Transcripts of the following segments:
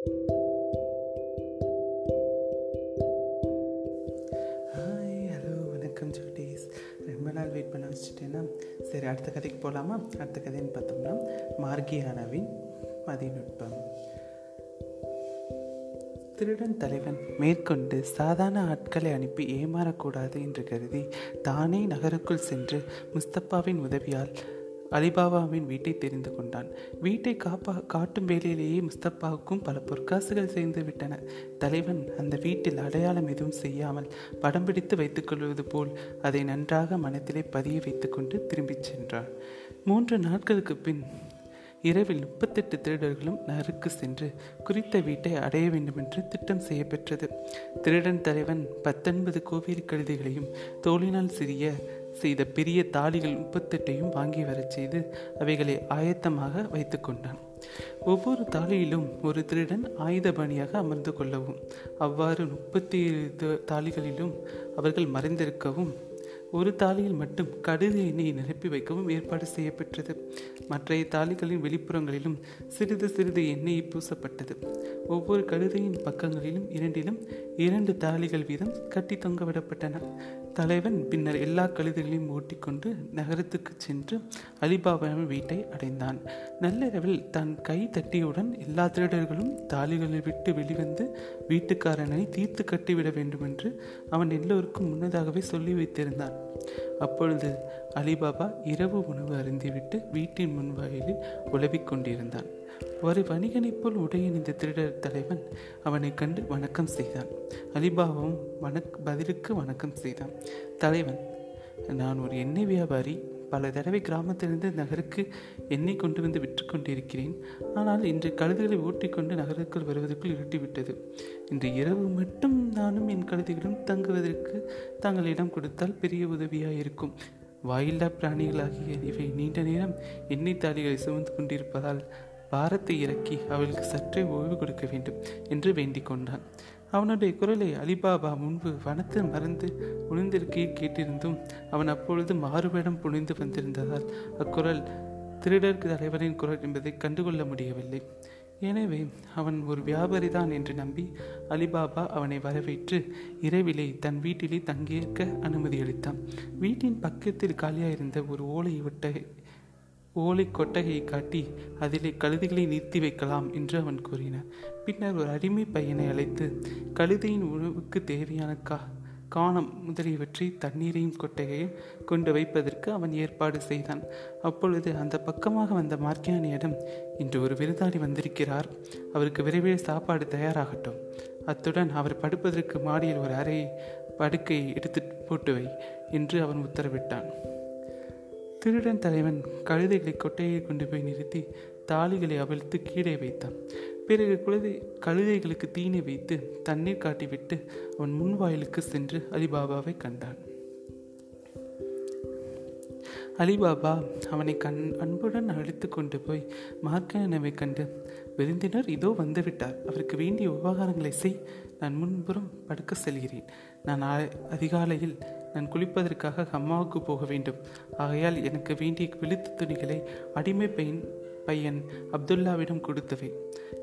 Hi hello வணக்கம் ஜோடிஸ். ரொம்ப நாள் வெயிட் பண்ண வச்சுட்டேன்னா சரி அடுத்த கதைக்கு போகலாமா அடுத்த கதைன்னு பார்த்தோம்னா மார்கியானாவின் மதிநுட்பம். திருடன் தலைவன் மேற்கொண்டு சாதாரண ஆட்களை அனுப்பி ஏமாறக்கூடாது என்று கருதி தானே நகருக்குள் சென்று முஸ்தப்பாவின் உதவியால் அலிபாபாவின் வீட்டை தெரிந்து கொண்டான். வீட்டை காப்பா காட்டும் வேலையிலேயே முஸ்தப்பாவுக்கும் பல பொற்காசுகள் சேர்ந்து விட்டன. தலைவன் அந்த வீட்டில் அடையாளம் எதுவும் செய்யாமல் படம் பிடித்து வைத்துக் கொள்வது போல் அதை நன்றாக மனத்திலே பதிய வைத்துக்கொண்டு திரும்பிச் சென்றான். மூன்று நாட்களுக்கு பின் இரவில் முப்பத்தெட்டு திருடர்களும் நருக்கு சென்று குறித்த வீட்டை அடைய வேண்டுமென்று திட்டம் செய்யப்பெற்றது. திருடன் தலைவன் பத்தொன்பது கோவில் கழுதைகளையும் தோளினால் சிறிய செய்த பெரிய தாலிகள் முப்பத்தெட்டையும் வாங்கி வரச் செய்து அவைகளை ஆயத்தமாக வைத்து கொண்டான். ஒவ்வொரு தாலியிலும் ஒரு திருடன் ஆயுதபாணியாக அமர்ந்து கொள்ளவும் அவ்வாறு முப்பத்தி ஏழு தாலிகளிலும் அவர்கள் மறைந்திருக்கவும் ஒரு தாலியில் மட்டும் கடுகு எண்ணெயை நிரப்பி வைக்கவும் ஏற்பாடு செய்யப்பட்டது மற்றைய தாலிகளின் வெளிப்புறங்களிலும் சிறிது சிறிது எண்ணெயை பூசப்பட்டது. ஒவ்வொரு கழுதையின் பக்கங்களிலும் இரண்டிலும் இரண்டு தாலிகள் வீதம் கட்டி தொங்கவிடப்பட்டன. தலைவன் பின்னர் எல்லா கழுதைகளையும் ஓட்டிக்கொண்டு நகரத்துக்கு சென்று அலிபாபாவின் வீட்டை அடைந்தான். நள்ளிரவில் தன் கை தட்டியவுடன் எல்லா திருடர்களும் தாலிகளை விட்டு வெளிவந்து வீட்டுக்காரனை தீர்த்து கட்டிவிட வேண்டுமென்று அவன் எல்லோருக்கும் முன்னதாகவே சொல்லி வைத்திருந்தான். அப்பொழுது அலிபாபா இரவு உணவு அருந்திவிட்டு வீட்டின் முன்வாயிலில் உழவிக் கொண்டிருந்தான். ஒரு வணிகனைப் போல் உடையணிந்த திருடர் தலைவன். அவனை கண்டு வணக்கம் செய்தான். அலிபாபாவும் வணக் பதிலுக்கு வணக்கம் செய்தான். தலைவன் நான் ஒரு எண்ணெய் வியாபாரி. பல தடவை கிராமத்திலிருந்து நகருக்கு எண்ணெய் கொண்டு வந்து விற்று கொண்டிருக்கிறேன். ஆனால் இன்று கழுதுகளை ஓட்டிக்கொண்டு நகருக்குள் வருவதற்குள் இருட்டிவிட்டது. இன்று இரவு மட்டும் நானும் என் கழுதைகளும் தங்குவதற்கு தங்களிடம் கொடுத்தால் பெரிய உதவியாக இருக்கும் வாயில்லா பிராணிகளாகிய இவை நீண்ட நேரம் எண்ணெய் தாலிகளை சுமந்து கொண்டிருப்பதால் பாரத்தை இறக்கி அவளுக்கு சற்றே ஓய்வு கொடுக்க வேண்டும் என்று வேண்டிக் கொண்டான். அவனுடைய குரலை அலிபாபா முன்பு வனத்தில் மறந்து ஒளிந்திருக்கையில் கேட்டிருந்தும் அவன் அப்பொழுது மாறுவேடம் புனிந்து வந்திருந்ததால் அக்குரல் திருடர் தலைவரின் குரல் என்பதை கண்டுகொள்ள முடியவில்லை. எனவே அவன் ஒரு வியாபாரிதான் என்று நம்பி அலிபாபா அவனை வரவேற்று இரவிலே தன் வீட்டிலே தங்கியிருக்க அனுமதி அளித்தான். வீட்டின் பக்கத்தில் காலியாயிருந்த ஒரு ஓலை ஒட்டை ஓலை கொட்டகையை காட்டி அதிலே கழுதைகளை நிறுத்தி வைக்கலாம் என்று அவன் கூறினான். பின்னர் ஒரு அடிமை பையனை அழைத்து கழுதையின் உணவுக்கு தேவையான கா காணம் முதலியவற்றை தண்ணீரையும் கொட்டகையும் கொண்டு வைப்பதற்கு அவன் ஏற்பாடு செய்தான். அப்பொழுது அந்த பக்கமாக வந்த மார்க்கியானியிடம் இன்று ஒரு விருந்தாளி வந்திருக்கிறார். அவருக்கு விரைவில் சாப்பாடு தயாராகட்டும். அத்துடன் அவர் படுப்பதற்கு மாடியில் ஒரு அறையை படுக்கையை எடுத்து போட்டுவை என்று அவன் உத்தரவிட்டான். திருடன் தலைவன் கழுதைகளை கொட்டையை கொண்டு போய் நிறுத்தி தாலிகளை அவிழ்த்து கீழே வைத்தான். பிறகு குழந்தை கழுதைகளுக்கு தீனி வைத்து தண்ணீர் காட்டிவிட்டு அவன் முன் வாயிலுக்கு சென்று அலிபாபாவை கண்டான். அலிபாபா அவனை கண் அன்புடன் அழைத்து கொண்டு போய் மார்க்கனவை கண்டு விருந்தினர் இதோ வந்துவிட்டார். அவருக்கு வேண்டிய உபகாரங்களை செய். நான் முன்புறம் படுக்க செல்கிறேன். நான் அதிகாலையில் நான் குளிப்பதற்காக ஹம்மாவுக்கு போக வேண்டும். ஆகையால் எனக்கு வேண்டிய விழுத்து துணிகளை அடிமை பையன் பையன் அப்துல்லாவிடம் கொடுத்தவை.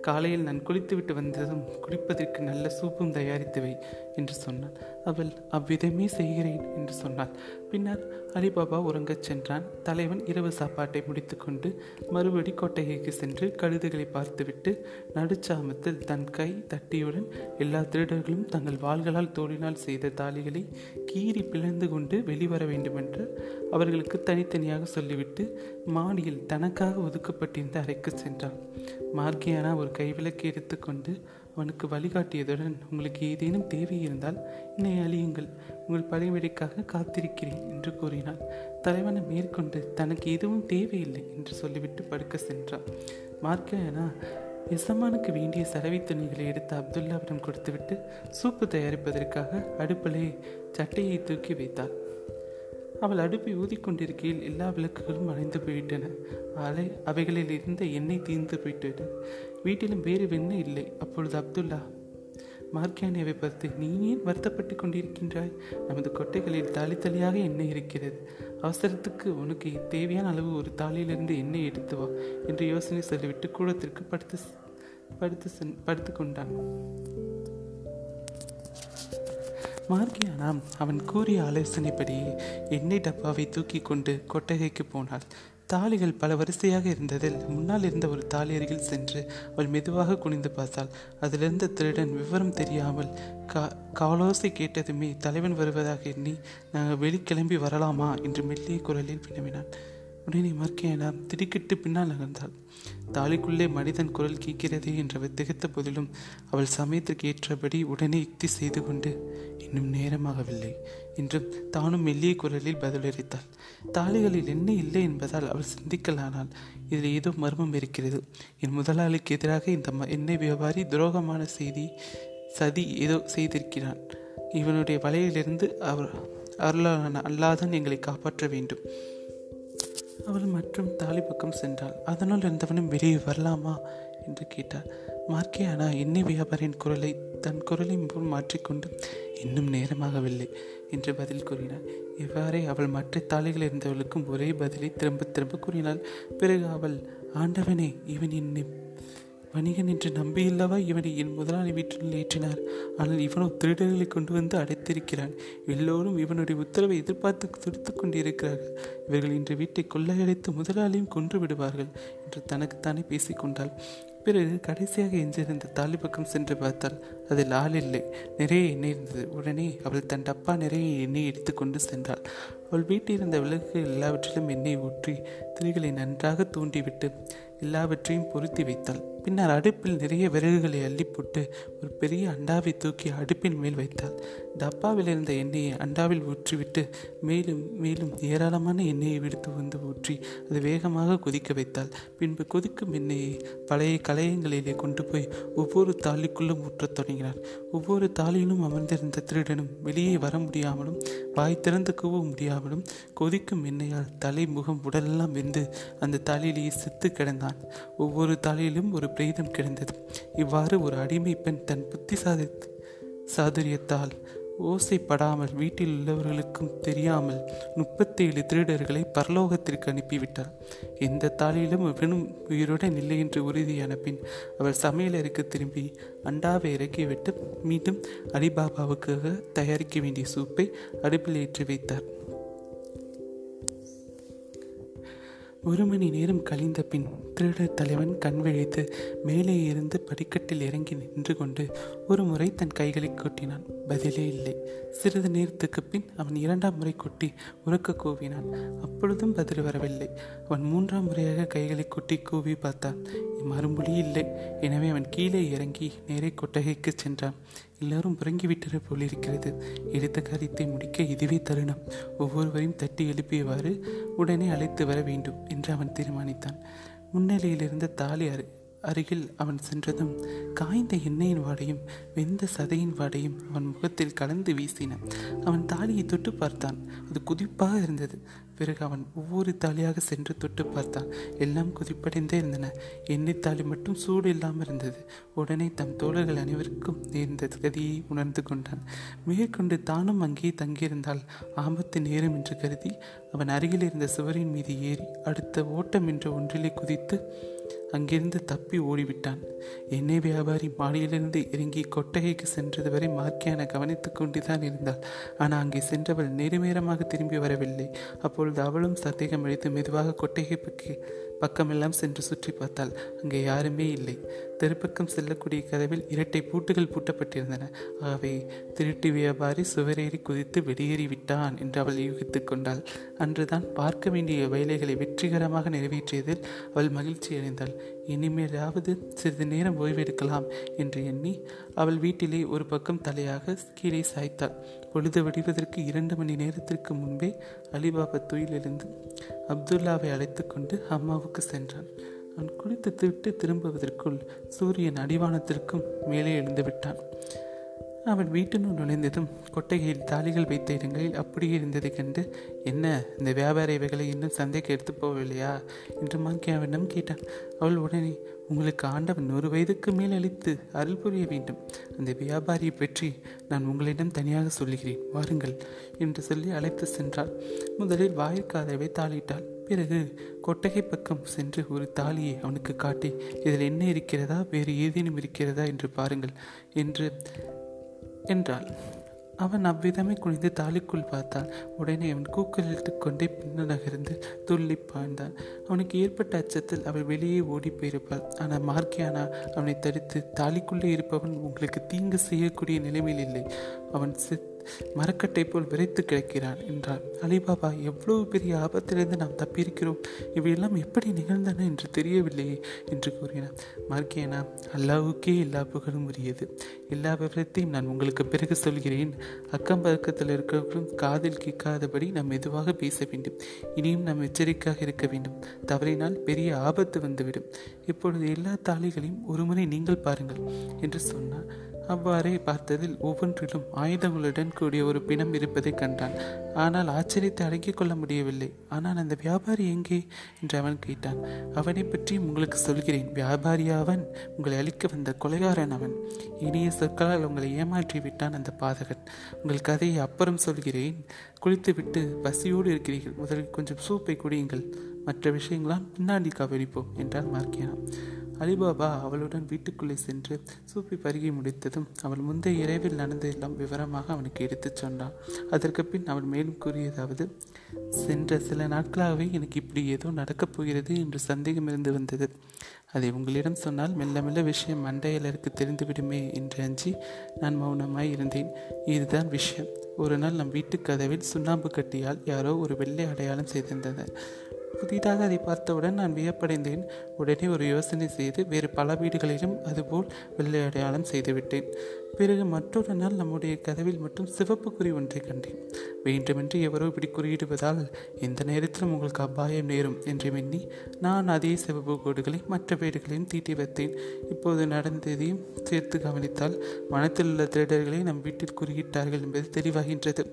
காலையில் நான் குளித்துவிட்டு வந்ததும் குளிப்பதற்கு நல்ல சூப்பும் தயாரித்தவை. என்று சொன்னான். அவள் அவ்விதமே செய்கிறேன் என்று சொன்னாள். பின்னர் அலிபாபா உறங்கச் சென்றான். தலைவன் இரவு சாப்பாட்டை முடித்துக்கொண்டு மறுபடி கொட்டகைக்கு சென்று கழுதுகளை பார்த்துவிட்டு நடுச்சாமத்தில் தன் கை தட்டியுடன் எல்லா திருடர்களும் தங்கள் வாள்களால் தோழினால் செய்த தாலிகளை கீறி பிளந்து கொண்டு வெளிவர வேண்டுமென்று அவர்களுக்கு தனித்தனியாக சொல்லிவிட்டு மாடியில் தனக்காக ஒதுக்கப்பட்டிருந்த அறைக்கு சென்றான். மார்கியானா ஒரு கைவிளக்கு எடுத்துக்கொண்டு அவனுக்கு வழிகாட்டியதுடன் உங்களுக்கு ஏதேனும் தேவை இருந்தால் என்னை அழியுங்கள். உங்கள் பணிவிடைக்காக காத்திருக்கிறேன் என்று கூறினான். தலைவனை மேற்கொண்டு தனக்கு எதுவும் தேவையில்லை என்று சொல்லிவிட்டு படுக்க சென்றான். மார்க்கனா எசமானுக்கு வேண்டிய சரவை துணிகளை எடுத்து அப்துல்லாவிடம் கொடுத்துவிட்டு சூப்பு தயாரிப்பதற்காக அடுப்பிலே சட்டையை தூக்கி வைத்தாள். அவள் அடுப்பை ஊதிக்கொண்டிருக்கையில் எல்லா விளக்குகளும் அணைந்து போய்விட்டன அலை அவைகளில் இருந்த எண்ணெய் தீர்ந்து போயிட்டது. வீட்டிலும் வேறு வெண்ணெய் இல்லை. அப்பொழுது அப்துல்லா மார்க்கியானியாவை பார்த்து நீ ஏன் வருத்தப்பட்டு கொண்டிருக்கின்றாய்? நமது கொட்டைகளில் தாலி தலியாக எண்ணெய் இருக்கிறது. அவசரத்துக்கு உனக்கு தேவையான அளவு ஒரு தாலியிலிருந்து எண்ணெய் எடுத்து வா என்று யோசனை சொல்லிவிட்டு கூடத்திற்கு படுத்து படுத்து சென் படுத்து கொண்டான். மார்கியானா அவன் கூறிய ஆலோசனைப்படியே எண்ணெய் டப்பாவை தூக்கி கொண்டு கொட்டகைக்கு போனாள். தாலிகள் பல வரிசையாக இருந்ததில் முன்னால் இருந்த ஒரு தாலி அருகில் சென்று அவள் மெதுவாக குனிந்து பார்த்தாள். அதிலிருந்த திருடன் விவரம் தெரியாமல் கா காலோசை கேட்டதுமே தலைவன் வருவதாக எண்ணி நாங்கள் வெளிக்கிளம்பி வரலாமா? என்று மெல்லிய குரலில் வினவினான் உடனே மர்க்கையனா திடுக்கிட்டு பின்னால் நகர்ந்தாள். தாலிக்குள்ளே மனிதன் குரல் கேட்கிறதே என்றவர் திகைத்த போதிலும் அவள் சமயத்திற்கு ஏற்றபடி உடனே யுக்தி செய்து கொண்டு இன்னும் நேரமாகவில்லை என்றும் தானும் மெல்லிய குரலில் பதிலளித்தாள். தாலிகளில் என்ன இல்லை என்பதால் அவள் சிந்திக்கலானால் இதில் ஏதோ மர்மம் இருக்கிறது. என் முதலாளிக்கு எதிராக இந்த எண்ணெய் வியாபாரி துரோகமான செய்தி சதி ஏதோ செய்திருக்கிறான். இவனுடைய வலையிலிருந்து அவர் அருளான அல்லாதான் எங்களை காப்பாற்ற வேண்டும். அவள் மற்றும் தாலி பக்கம் சென்றாள். அதனால் இருந்தவனும் வெளியே வரலாமா? என்று கேட்டார் மார்க்கியானா எண்ணெய் வியாபாரியின் குரலை தன் குரலின் போல் மாற்றிக்கொண்டு இன்னும் நேரமாகவில்லை என்று பதில் கூறினார் இவ்வாறே அவள் மற்ற தாளிகள் இருந்தவளுக்கும் ஒரே பதிலை திரும்ப திரும்ப கூறினாள். பிறகு அவள் ஆண்டவனே இவன் என்னை வணிகன் என்று நம்பியில்லவா இவனை என் முதலாளி வீட்டில் ஏற்றினார். ஆனால் இவனோ திருடர்களை கொண்டு வந்து அடைத்திருக்கிறான். எல்லோரும் இவனுடைய உத்தரவை எதிர்பார்த்து துடித்துக் கொண்டிருக்கிறார்கள். இவர்கள் இன்று வீட்டை கொள்ளையடைத்து முதலாளியும் கொன்று விடுவார்கள் என்று தனக்குத்தானே பேசிக்கொண்டாள் பிறகு கடைசியாக எஞ்சிருந்த தாலி பக்கம் சென்று பார்த்தால் அதில் ஆள் இல்லை. நிறைய எண்ணெய் இருந்தது. உடனே அவள் தன் டப்பா நிறைய எண்ணெய் எடுத்துக்கொண்டு சென்றாள். அவள் வீட்டில் இருந்த விளக்கு எல்லாவற்றிலும் எண்ணெய் ஊற்றி திரிகளை நன்றாக தூண்டிவிட்டு எல்லாவற்றையும் பொருத்தி வைத்தாள். பின்னர் அடுப்பில் நிறைய விறகுகளை அள்ளி போட்டு ஒரு பெரிய அண்டாவை தூக்கி அடுப்பின் மேல் வைத்தாள். டப்பாவில் இருந்த எண்ணெயை அண்டாவில் ஊற்றிவிட்டு மேலும் மேலும் ஏராளமான எண்ணெயை விடுத்து வந்து ஊற்றி அதை வேகமாக கொதிக்க வைத்தாள். பின்பு கொதிக்கும் எண்ணெயை பழைய கலையங்களிலே கொண்டு போய் ஒவ்வொரு தாலிக்குள்ளும் ஊற்றத் தொடங்கினார் ஒவ்வொரு தாலியிலும் அமர்ந்திருந்த திருடனும் வெளியே வர முடியாமலும் வாய் திறந்து கூவ முடியாமலும் கொதிக்கும் எண்ணெயால் தலை முகம் உடலெல்லாம் வெந்து அந்த தாலியிலேயே செத்து கிடந்தான். ஒவ்வொரு தாலியிலும் ஒரு பிரேதம் கிடந்தது. இவ்வாறு ஒரு அடிமை பெண் தன் புத்தி சாதி சாதுரியத்தால் ஓசைப்படாமல் வீட்டில் உள்ளவர்களுக்கும் தெரியாமல் முப்பத்தேழு திருடர்களை பரலோகத்திற்கு அனுப்பிவிட்டார். எந்த தாளிலும் இவனும் உயிருடன் இல்லை என்று உறுதியான பின் அவள் சமையலறைக்கு திரும்பி அண்டாவை இறக்கிவிட்டு மீண்டும் அலிபாபாவுக்காக தயாரிக்க வேண்டிய சூப்பை அடுப்பில் ஏற்றி வைத்தார். ஒரு மணி நேரம் கழிந்த பின் திருடர் தலைவன் கண் விழித்து மேலே இருந்து படிக்கட்டில் இறங்கி நின்று கொண்டு ஒரு முறை தன் கைகளை கொட்டினான். பதிலே இல்லை. சிறிது நேரத்துக்கு பின் அவன் இரண்டாம் முறை கொட்டி உறக்க கூவினான். அப்பொழுதும் பதில் வரவில்லை. அவன் மூன்றாம் முறையாக கைகளை கொட்டி கூவி பார்த்தான். மறுமொழி இல்லை. எனவே அவன் கீழே இறங்கி நேரே கொட்டகைக்கு சென்றான். எல்லாரும் உறங்கிவிட்டது போலிருக்கிறது எடுத்த காரியத்தை முடிக்க இதுவே தருணம். ஒவ்வொருவரையும் தட்டி எழுப்பியவாறு உடனே அழைத்து வர வேண்டும் என்று அவன் தீர்மானித்தான். முன்னிலையிலிருந்த தாலி அரு அருகில் அவன் சென்றதும் காய்ந்த எண்ணெயின் வாடையும் வெந்த சதையின் வாடையும் அவன் முகத்தில் கலந்து வீசின. அவன் தாலியை தொட்டு பார்த்தான். அது குதிப்பாக இருந்தது. பிறகு அவன் ஒவ்வொரு தாலியாக சென்று தொட்டு பார்த்தான். எல்லாம் குதிப்படைந்தே இருந்தன. எண்ணெய் தாலி மட்டும் சூடு இல்லாமல் இருந்தது. உடனே தம் தோழர்கள் அனைவருக்கும் நேர்ந்த கதியை உணர்ந்து கொண்டான். மேற்கொண்டு தானும் அங்கே தங்கியிருந்தால் ஆபத்து நேரம் என்று கருதி அவன் அருகில் இருந்த சுவரின் மீது ஏறி அடுத்த ஓட்டம் என்ற ஒன்றிலே குதித்து அங்கிருந்து தப்பி ஓடிவிட்டான். எண்ணெய் வியாபாரி மாடியிலிருந்து இறங்கி கொட்டகைக்கு சென்றது வரை மார்க்கியான கவனித்துக் கொண்டுதான் இருந்தாள். ஆனால் அங்கே சென்றவள் நெருமேரமாக திரும்பி வரவில்லை. அப்பொழுது அவளும் சந்தேகம் அளித்து மெதுவாக கொட்டகை பக்கமெல்லாம் சென்று சுற்றி பார்த்தாள் அங்கே யாருமே இல்லை. தெருப்பக்கம் செல்லக்கூடிய கதவில் இரட்டை பூட்டுகள் பூட்டப்பட்டிருந்தன. ஆகவே திருட்டு வியாபாரி சுவரேறி குதித்து வெளியேறிவிட்டான் என்று அவள் யூகித்துக் கொண்டாள். அன்றுதான் பார்க்க வேண்டிய வேலைகளை வெற்றிகரமாக நிறைவேற்றியதில் அவள் மகிழ்ச்சி அடைந்தாள். இனிமேலாவது சிறிது நேரம் ஓய்வெடுக்கலாம் என்று எண்ணி அவள் வீட்டிலே ஒரு பக்கம் தலையாக கீழே சாய்த்தாள். பொழுது வடிவதற்கு இரண்டு மணி நேரத்திற்கு முன்பே அலிபாபா துயிலிருந்து அப்துல்லாவை அழைத்து கொண்டு அம்மாவுக்கு சென்றான். அவன் குளித்து திருட்டு திரும்புவதற்குள் சூரியன் அடிவானத்திற்கும் மேலே எழுந்து விட்டான். அவன் வீட்டினுள் நுழைந்ததும் கொட்டகையில் தாலிகள் வைத்த இடங்களில் அப்படியே இருந்ததை கண்டு என்ன இந்த வியாபார இவைகளை இன்னும் சந்தைக்கு எடுத்து போகவில்லையா? என்று மாங்கி அவனிடம் கேட்டான். அவள் உடனே உங்களுக்கு ஆண்டவன் நூறு வயதுக்கு மேல் அளித்து அருள் புரிய வேண்டும். அந்த வியாபாரியை பற்றி நான் உங்களிடம் தனியாக சொல்லுகிறேன். வாருங்கள் என்று சொல்லி அழைத்து சென்றாள். முதலில் வாயிற்காதவை தாளிட்டாள் பிறகு கொட்டகை பக்கம் சென்று ஒரு தாலியை அவனுக்கு காட்டி இதில் என்ன இருக்கிறதா? வேறு ஏதேனும் இருக்கிறதா? என்று பாருங்கள் என்று என்றாள். அவன் அவ்விதமே குனிந்து தாலிக்குள் பார்த்தான். உடனே அவன் கூக்கலிட்டு கொண்டே பின்ன நகர்ந்து துள்ளி பாய்ந்தான். அவனுக்கு ஏற்பட்ட அச்சத்தில் அவள் வெளியே ஓடி போயிருப்பாள். ஆனால் மார்க்கியானா அவனை தடுத்து தாலிக்குள்ளே இருப்பவன் உங்களுக்கு தீங்கு செய்யக்கூடிய நிலைமையில் இல்லை. அவன் செத் மரக்கட்டை போல் விரைத்து கிடக்கிறான் என்றார். அலிபாபா எவ்வளவு பெரிய ஆபத்திலிருந்து நாம் தப்பியிருக்கிறோம்? இவையெல்லாம் எப்படி நிகழ்ந்தன என்று தெரியவில்லையே என்று கூறினார். மார்க்கேனா அல்லாவுக்கே எல்லா புகழும் உரியது. எல்லா விவரத்தையும் நான் உங்களுக்கு பிறகு சொல்கிறேன். அக்கம் பக்கத்தில் இருக்கிறவர்களும் காதில் கேட்காதபடி நாம் மெதுவாக பேச வேண்டும். இனியும் நாம் எச்சரிக்கையாக இருக்க வேண்டும். தவறினால் பெரிய ஆபத்து வந்துவிடும். இப்பொழுது எல்லா தாளிகளையும் ஒருமுறை நீங்கள் பாருங்கள் என்று சொன்னார். அவ்வாறே பார்த்ததில் ஒவ்வொன்றிலும் ஆயுதங்களுடன் கூடிய ஒரு பிணம் இருப்பதை கண்டான். ஆனால் ஆச்சரியத்தை அடங்கிக் கொள்ள முடியவில்லை. ஆனால் அந்த வியாபாரி எங்கே? என்று அவன் கேட்டான். அவனை பற்றி உங்களுக்கு சொல்கிறேன். வியாபாரி அவன்? உங்களை அழிக்க வந்த கொலைகாரன் அவன். இனிய சொற்களால் உங்களை ஏமாற்றி விட்டான் அந்த பாதகன். உங்கள் கதையை அப்புறம் சொல்கிறேன். குளித்துவிட்டு பசியோடு இருக்கிறீர்கள். முதலில் கொஞ்சம் சூப்பை குடியுங்கள். மற்ற விஷயங்களாம் பின்னாடி கவனிப்போம் என்றார் மார்க்கியானா அலிபாபா அவளுடன் வீட்டுக்குள்ளே சென்று சூப்பி பருகி முடித்ததும் அவள் முந்தைய இரவில் நடந்ததெல்லாம் விவரமாக அவனுக்கு எடுத்துச் சொன்னான். அதற்கு பின் அவள் மேலும் கூறியதாவது சென்ற சில நாட்களாகவே எனக்கு இப்படி ஏதோ நடக்கப் போகிறது என்று சந்தேகம் இருந்து வந்தது. அதை உங்களிடம் சொன்னால் மெல்ல மெல்ல விஷயம் மண்டையலருக்கு தெரிந்துவிடுமே என்று அஞ்சி நான் மௌனமாய் இருந்தேன். இதுதான் விஷயம். ஒரு நாள் நம் வீட்டு கதவில் சுண்ணாம்பு கட்டியால் யாரோ ஒரு வெள்ளை அடையாளம் செய்திருந்தனர். புதிதாக அதை பார்த்தவுடன் நான் வியப்படைந்தேன். உடனே ஒரு யோசனை செய்து வேறு பல வீடுகளிலும் அதுபோல் வெள்ளை அடையாளம் செய்துவிட்டேன். பிறகு மற்றொரு நாள் நம்முடைய கதவில் மட்டும் சிவப்பு குறி ஒன்றை கண்டேன். வேண்டுமென்று எவரோ இப்படி குறியிடுவதால் எந்த நேரத்திலும் உங்களுக்கு அபாயம் நேரும் என்று எண்ணி நான் அதே சிவப்பு கோடுகளை மற்ற வீடுகளையும் தீட்டி வைத்தேன். இப்போது நடந்ததையும் சேர்த்து கவனித்தால் மனத்தில் உள்ள திருடர்களை நம் வீட்டில் குறியிட்டார்கள் என்பது தெளிவாகின்றது.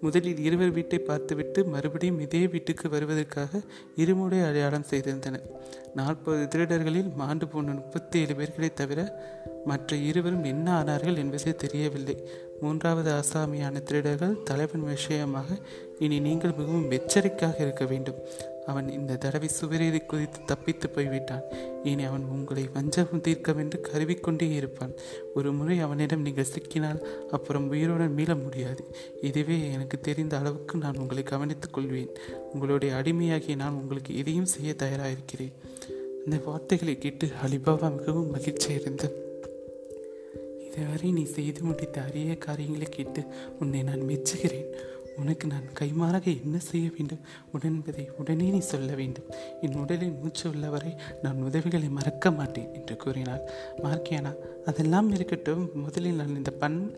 முதலில் இருவர் வீட்டை பார்த்துவிட்டு மறுபடியும் இதே வீட்டுக்கு வருவதற்காக இருமுறை அடையாளம் செய்திருந்தனர். நாற்பது திருடர்களில் மாண்டு போன முப்பத்தி ஏழு பேர்களை தவிர மற்ற இருவரும் என்ன ஆனார்கள் என்பதே தெரியவில்லை. மூன்றாவது ஆசாமியான திருடர்கள் தலைவன் விஷயமாக இனி நீங்கள் மிகவும் எச்சரிக்கையாக இருக்க வேண்டும். அவன் இந்த தடவை சுவரேறி குதித்து தப்பித்து போய்விட்டான். இனி அவன் உங்களை வஞ்சகம் தீர்க்கவென்று கருவிக்கொண்டே இருப்பான். ஒரு முறை அவனிடம் நீங்கள் சிக்கினால் அப்புறம் உயிருடன் மீள முடியாது. இதுவே எனக்கு தெரிந்த அளவுக்கு நான் உங்களை கவனித்துக் கொள்வேன். உங்களுடைய அடிமையாகி நான் உங்களுக்கு எதையும் செய்ய தயாராக இருக்கிறேன் இந்த வார்த்தைகளை கேட்டு அலிபாபா மிகவும் மகிழ்ச்சியடைந்து இதுவரை நீ செய்து முடித்த அரிய காரியங்களை கேட்டு உன்னை நான் மெச்சுகிறேன். உனக்கு நான் கைமாறாக என்ன செய்ய வேண்டும்? உடன்பதை உடனே நீ சொல்ல வேண்டும். என் உடலில் மூச்சு உள்ளவரை நான் உதவிகளை மறக்க மாட்டேன் என்று கூறினாள். மார்க்கியானா அதெல்லாம் இருக்கட்டும். முதலில் நான் இந்த பண்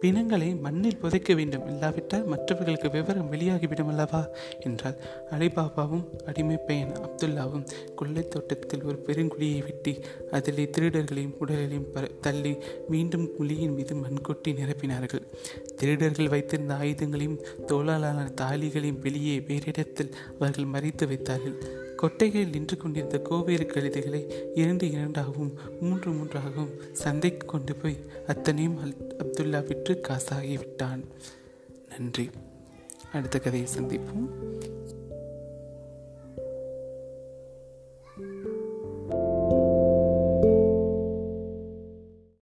பிணங்களை மண்ணில் புதைக்க வேண்டும். இல்லாவிட்டால் மற்றவர்களுக்கு விவரம் வெளியாகிவிடும் அல்லவா? என்றால் அலிபாபாவும் அடிமை பையன் அப்துல்லாவும் கொள்ளை தோட்டத்தில் ஒரு பெருங்குழியை வெட்டி அதிலே திருடர்களையும் உடலையும் தள்ளி மீண்டும் குழியின் மீது மண்கொட்டி நிரப்பினார்கள். திருடர்கள் வைத்திருந்த ஆயுதங்களையும் தோளாலான தாலிகளையும் வெளியே வேறிடத்தில் அவர்கள் மறைத்து வைத்தார்கள். கொட்டைகளில் நின்று கொண்டிருந்த கோவேறு கழுதைகளை இரண்டு இரண்டாகவும் மூன்று மூன்றாகவும் சந்தைக்கு கொண்டு போய் அத்தனையும் அல் அப்துல்லா விற்று காசாகி விட்டான். நன்றி. அடுத்த கதையை சந்திப்போம்.